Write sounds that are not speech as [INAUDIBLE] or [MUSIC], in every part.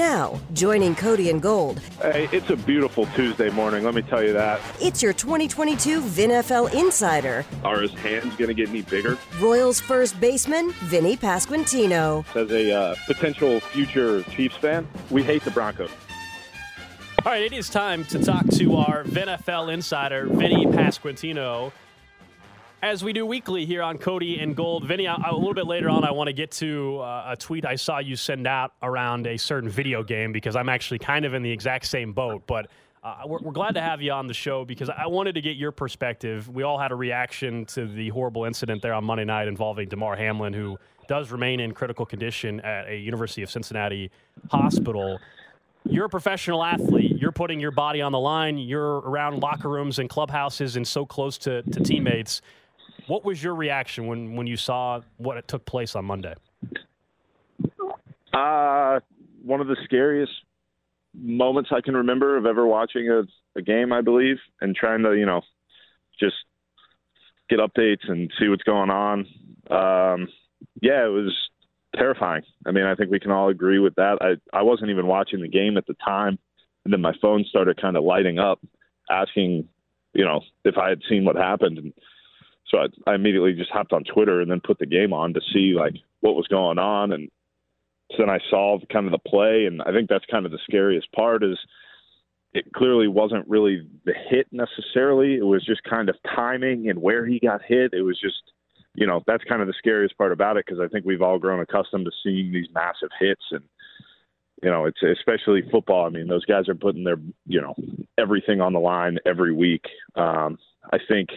Now, joining Cody and Gold. Hey, it's a beautiful Tuesday morning, let me tell you that. It's your 2022 VinFL Insider. Are his hands going to get any bigger? Royals first baseman, Vinny Pasquantino. As a uh, potential future Chiefs fan, we hate the Broncos. All right, it is time to talk to our VinFL insider, Vinny Pasquantino as we do weekly here on Cody and Gold. Vinny, a, little bit later on, I want to get to uh, a tweet I saw you send out around a certain video game because I'm actually kind of in the exact same boat. But uh, we're, we're, glad to have you on the show because I wanted to get your perspective. We all had a reaction to the horrible incident there on Monday night involving Damar Hamlin, who does remain in critical condition at a University of Cincinnati hospital. You're a professional athlete. You're putting your body on the line. You're around locker rooms and clubhouses and so close to, to teammates. What was your reaction when, when you saw what it took place on Monday? Uh, one of the scariest moments I can remember of ever watching a, a game, I believe, and trying to, you know, just get updates and see what's going on. Um, yeah, it was terrifying. I mean, I think we can all agree with that. I, I wasn't even watching the game at the time, and then my phone started kind of lighting up, asking, you know, if I had seen what happened. And so I, I immediately just hopped on Twitter and then put the game on to see like what was going on, and so then I saw kind of the play, and I think that's kind of the scariest part is it clearly wasn't really the hit necessarily. It was just kind of timing and where he got hit. It was just, you know, that's kind of the scariest part about it because I think we've all grown accustomed to seeing these massive hits and you know, it's especially football. I mean, those guys are putting their, you know, everything on the line every week. Um, I think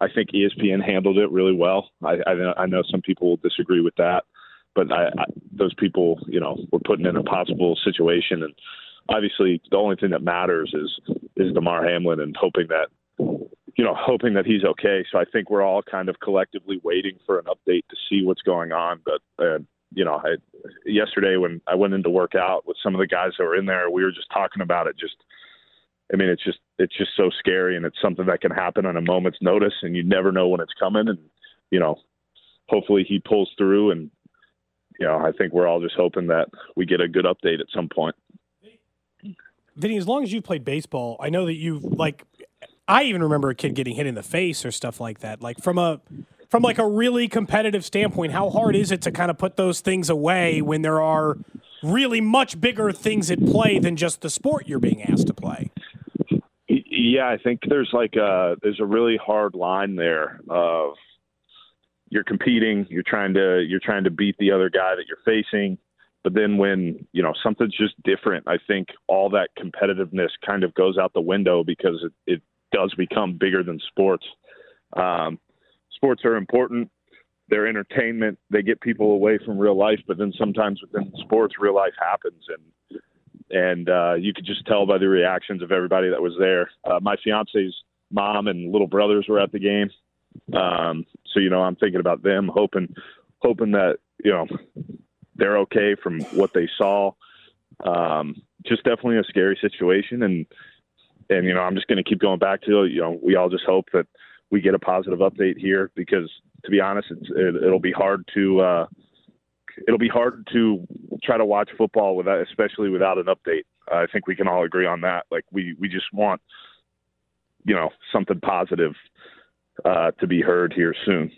I think ESPN handled it really well. I, I, I know some people will disagree with that, but I, I, those people, you know, were put in an impossible situation, and obviously the only thing that matters is is Damar Hamlin and hoping that, you know, hoping that he's okay. So I think we're all kind of collectively waiting for an update to see what's going on. But uh, you know, I, yesterday when I went in to work out with some of the guys that were in there, we were just talking about it. Just, I mean, it's just it's just so scary, and it's something that can happen on a moment's notice, and you never know when it's coming. And you know, hopefully he pulls through, and you know, I think we're all just hoping that we get a good update at some point. Vinny, as long as you've played baseball, I know that you've like. I even remember a kid getting hit in the face or stuff like that. Like from a from like a really competitive standpoint, how hard is it to kind of put those things away when there are really much bigger things at play than just the sport you're being asked to play? Yeah, I think there's like a there's a really hard line there of you're competing, you're trying to you're trying to beat the other guy that you're facing, but then when you know something's just different, I think all that competitiveness kind of goes out the window because it, it does become bigger than sports. Um, sports are important; they're entertainment. They get people away from real life, but then sometimes within sports, real life happens, and and uh, you could just tell by the reactions of everybody that was there. Uh, my fiance's mom and little brothers were at the game, um, so you know I'm thinking about them, hoping hoping that you know they're okay from what they saw. Um, just definitely a scary situation, and and you know I'm just going to keep going back to you know we all just hope that we get a positive update here because to be honest, it, it'll be hard to. Uh, it'll be hard to try to watch football without, especially without an update. I think we can all agree on that. Like we we just want, you know, something positive uh, to be heard here soon.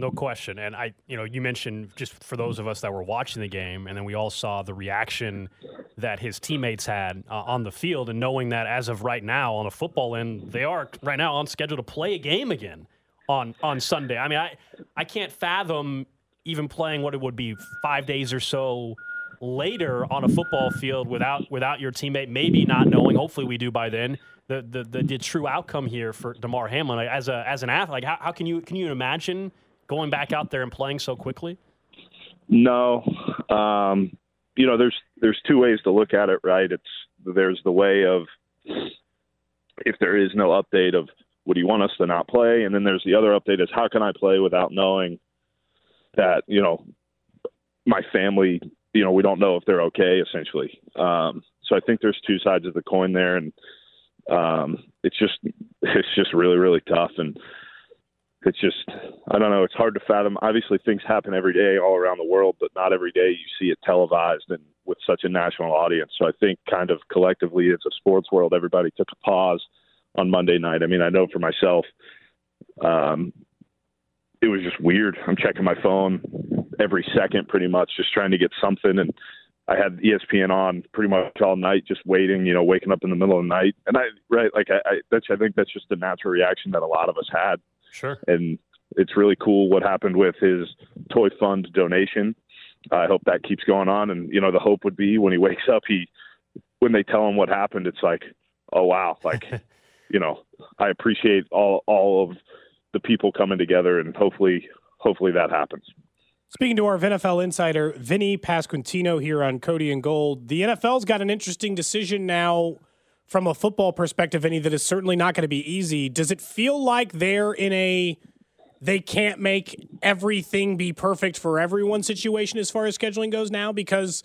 No question. And I, you know, you mentioned just for those of us that were watching the game, and then we all saw the reaction that his teammates had uh, on the field, and knowing that as of right now on a football end, they are right now on schedule to play a game again on on Sunday. I mean, I I can't fathom even playing what it would be five days or so later on a football field without without your teammate, maybe not knowing. Hopefully, we do by then. The the, the, the true outcome here for Damar Hamlin like, as a as an athlete, like how, how can you can you imagine going back out there and playing so quickly? No, um, you know, there's there's two ways to look at it, right? It's there's the way of if there is no update of would you want us to not play, and then there's the other update is how can I play without knowing that you know my family you know we don't know if they're okay essentially um so i think there's two sides of the coin there and um it's just [LAUGHS] it's just really really tough and it's just I don't know. It's hard to fathom. Obviously, things happen every day all around the world, but not every day you see it televised and with such a national audience. So I think kind of collectively as a sports world, everybody took a pause on Monday night. I mean, I know for myself, um, it was just weird. I'm checking my phone every second, pretty much, just trying to get something and I had ESPN on pretty much all night, just waiting. You know, waking up in the middle of the night, and I right like I, I that's I think that's just the natural reaction that a lot of us had. Sure. And it's really cool what happened with his toy fund donation. I hope that keeps going on, and you know, the hope would be when he [LAUGHS] wakes up, he when they tell him what happened, it's like, oh wow, like [LAUGHS] you know, I appreciate all all of the people coming together, and hopefully, hopefully that happens. Speaking to our NFL insider, Vinny Pasquantino here on Cody and Gold, the NFL's got an interesting decision now from a football perspective, Vinny, that is certainly not going to be easy. Does it feel like they're in a they can't make everything be perfect for everyone situation as far as scheduling goes now? Because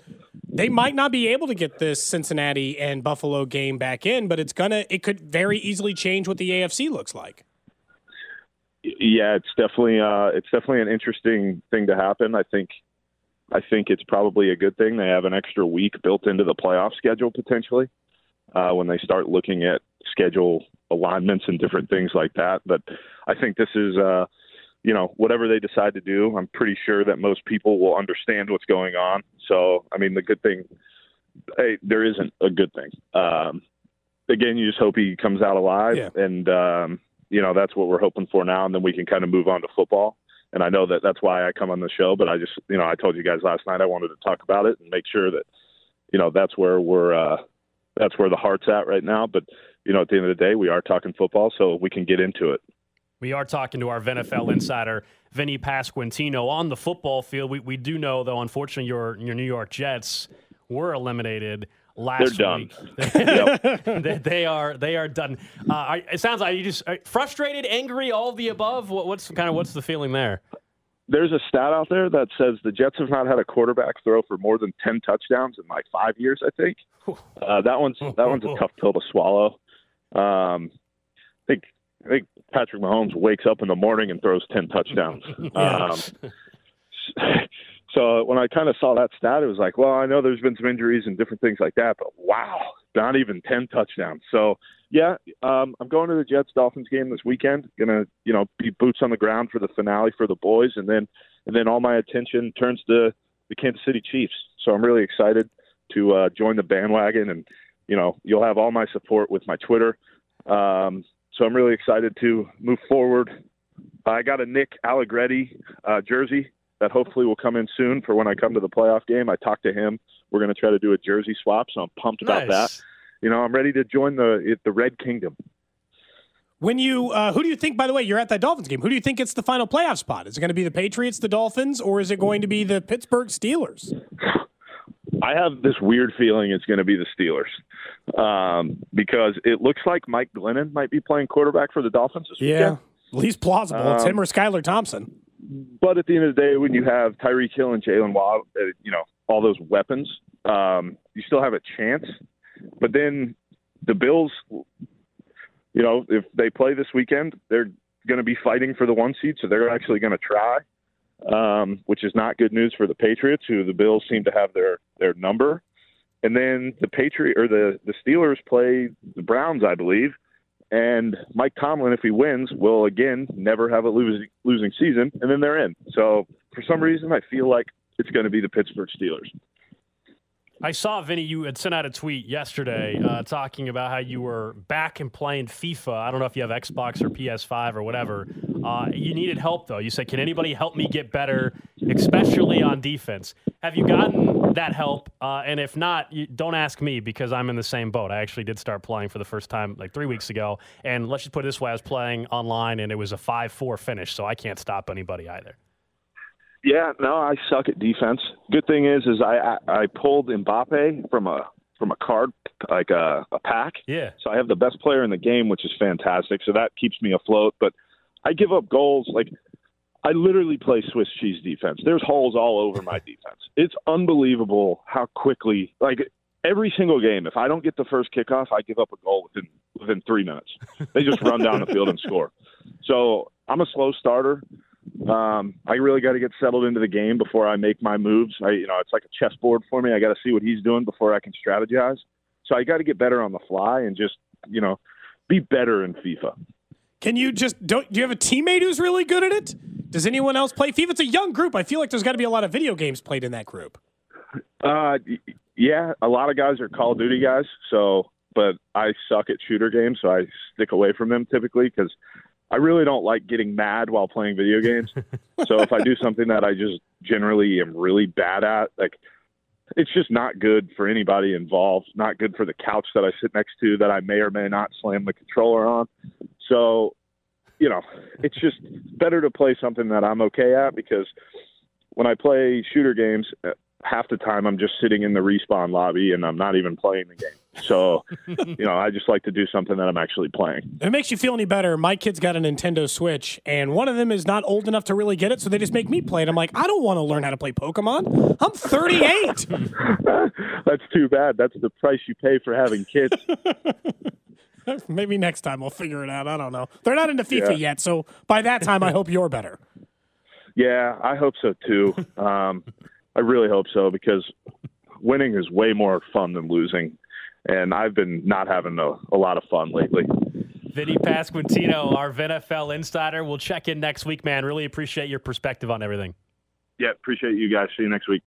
they might not be able to get this Cincinnati and Buffalo game back in, but it's gonna it could very easily change what the AFC looks like yeah, it's definitely uh, it's definitely an interesting thing to happen. I think I think it's probably a good thing. They have an extra week built into the playoff schedule potentially uh, when they start looking at schedule alignments and different things like that. But I think this is, uh, you know, whatever they decide to do, I'm pretty sure that most people will understand what's going on. So, I mean, the good thing, hey, there isn't a good thing. Um, again, you just hope he comes out alive Yeah. and. Um, you know that's what we're hoping for now, and then we can kind of move on to football. And I know that that's why I come on the show. But I just, you know, I told you guys last night I wanted to talk about it and make sure that, you know, that's where we're, uh, that's where the heart's at right now. But you know, at the end of the day, we are talking football, so we can get into it. We are talking to our NFL insider, Vinny Pasquantino. On the football field, we, we do know, though, unfortunately, your, your New York Jets were eliminated last They're done. week. [LAUGHS] Yep. [LAUGHS] they, they are they are done. Uh, it sounds like you just are frustrated, angry, all the above. What, what's kind of what's the feeling there? There's a stat out there that says the Jets have not had a quarterback throw for more than ten touchdowns in like five years. I think [LAUGHS] uh, that one's that one's a tough pill to swallow. Um, I think I think Patrick Mahomes wakes up in the morning and throws ten touchdowns. um, so when I kind of saw that stat, it was like, well, I know there's been some injuries and different things like that, but wow, not even ten touchdowns. So yeah, um, I'm going to the Jets Dolphins game this weekend. Gonna you know be boots on the ground for the finale for the boys, and then and then all my attention turns to the Kansas City Chiefs. So I'm really excited to uh, join the bandwagon, and you know you'll have all my support with my Twitter. Um, so I'm really excited to move forward. I got a Nick Allegretti uh, jersey that hopefully will come in soon for when I come to the playoff game. I talked to him. We're going to try to do a jersey swap, so I'm pumped about that. You know, I'm ready to join the the Red Kingdom. When you, uh, who do you think? By the way, you're at that Dolphins game. Who do you think gets the final playoff spot? Is it going to be the Patriots, the Dolphins, or is it going to be the Pittsburgh Steelers? I have this weird feeling it's going to be the Steelers um, because it looks like Mike Glennon might be playing quarterback for the Dolphins this weekend. least plausible. it's Um, him or Skylar Thompson. But at the end of the day, when you have Tyreek Hill and Jaylen Waddle, uh, you know all those weapons, um, you still have a chance. But then the Bills, you know, if they play this weekend, they're going to be fighting for the one seed, so they're actually going to try, um, which is not good news for the Patriots, who the Bills seem to have their their number. And then the Patriot or the the Steelers play the Browns, I believe. And Mike Tomlin, if he wins, will again never have a losing losing season, and then they're in. So for some reason, I feel like it's going to be the Pittsburgh Steelers. I saw Vinny. You had sent out a tweet yesterday uh, talking about how you were back and playing FIFA. I don't know if you have Xbox or PS5 or whatever. Uh, you needed help though. You said, "Can anybody help me get better, especially on defense?" Have you gotten that help? Uh, and if not, you, don't ask me because I'm in the same boat. I actually did start playing for the first time like three weeks ago, and let's just put it this way: I was playing online, and it was a five-four finish, so I can't stop anybody either. Yeah, no, I suck at defense. Good thing is, is I I, I pulled Mbappe from a from a card like a, a pack. Yeah. So I have the best player in the game, which is fantastic. So that keeps me afloat. But I give up goals like I literally play Swiss cheese defense. There's holes all over my [LAUGHS] defense. It's unbelievable how quickly like every single game. If I don't get the first kickoff, I give up a goal within within three minutes. They just run down the field and score. So I'm a slow starter. Um, I really got to get settled into the game before I make my moves. I, you know, it's like a chessboard for me. I got to see what he's doing before I can strategize. So I got to get better on the fly and just, you know, be better in FIFA. Can you just don't? Do you have a teammate who's really good at it? Does anyone else play FIFA? It's a young group. I feel like there's got to be a lot of video games played in that group. Uh, yeah, a lot of guys are Call of Duty guys. So, but I suck at shooter games, so I stick away from them typically because I really don't like getting mad while playing video games. [LAUGHS] so if I do something that I just generally am really bad at, like it's just not good for anybody involved. Not good for the couch that I sit next to that I may or may not slam the controller on. So, you know, it's just better to play something that I'm okay at because when I play shooter games, uh, half the time I'm just sitting in the respawn lobby and I'm not even playing the game. So, [LAUGHS] you know, I just like to do something that I'm actually playing. If it makes you feel any better, my kids got a Nintendo Switch, and one of them is not old enough to really get it, so they just make me play it. I'm like, I don't want to learn how to play Pokemon. I'm 38. [LAUGHS] That's too bad. That's the price you pay for having kids. [LAUGHS] [LAUGHS] Maybe next time we'll figure it out. I don't know. They're not into FIFA yeah. yet, so by that time, I hope you're better. Yeah, I hope so too. Um, I really hope so because winning is way more fun than losing and I've been not having a, a lot of fun lately. Vinny Pasquantino, our VNFL insider. We'll check in next week, man. Really appreciate your perspective on everything. Yeah, appreciate you guys. See you next week.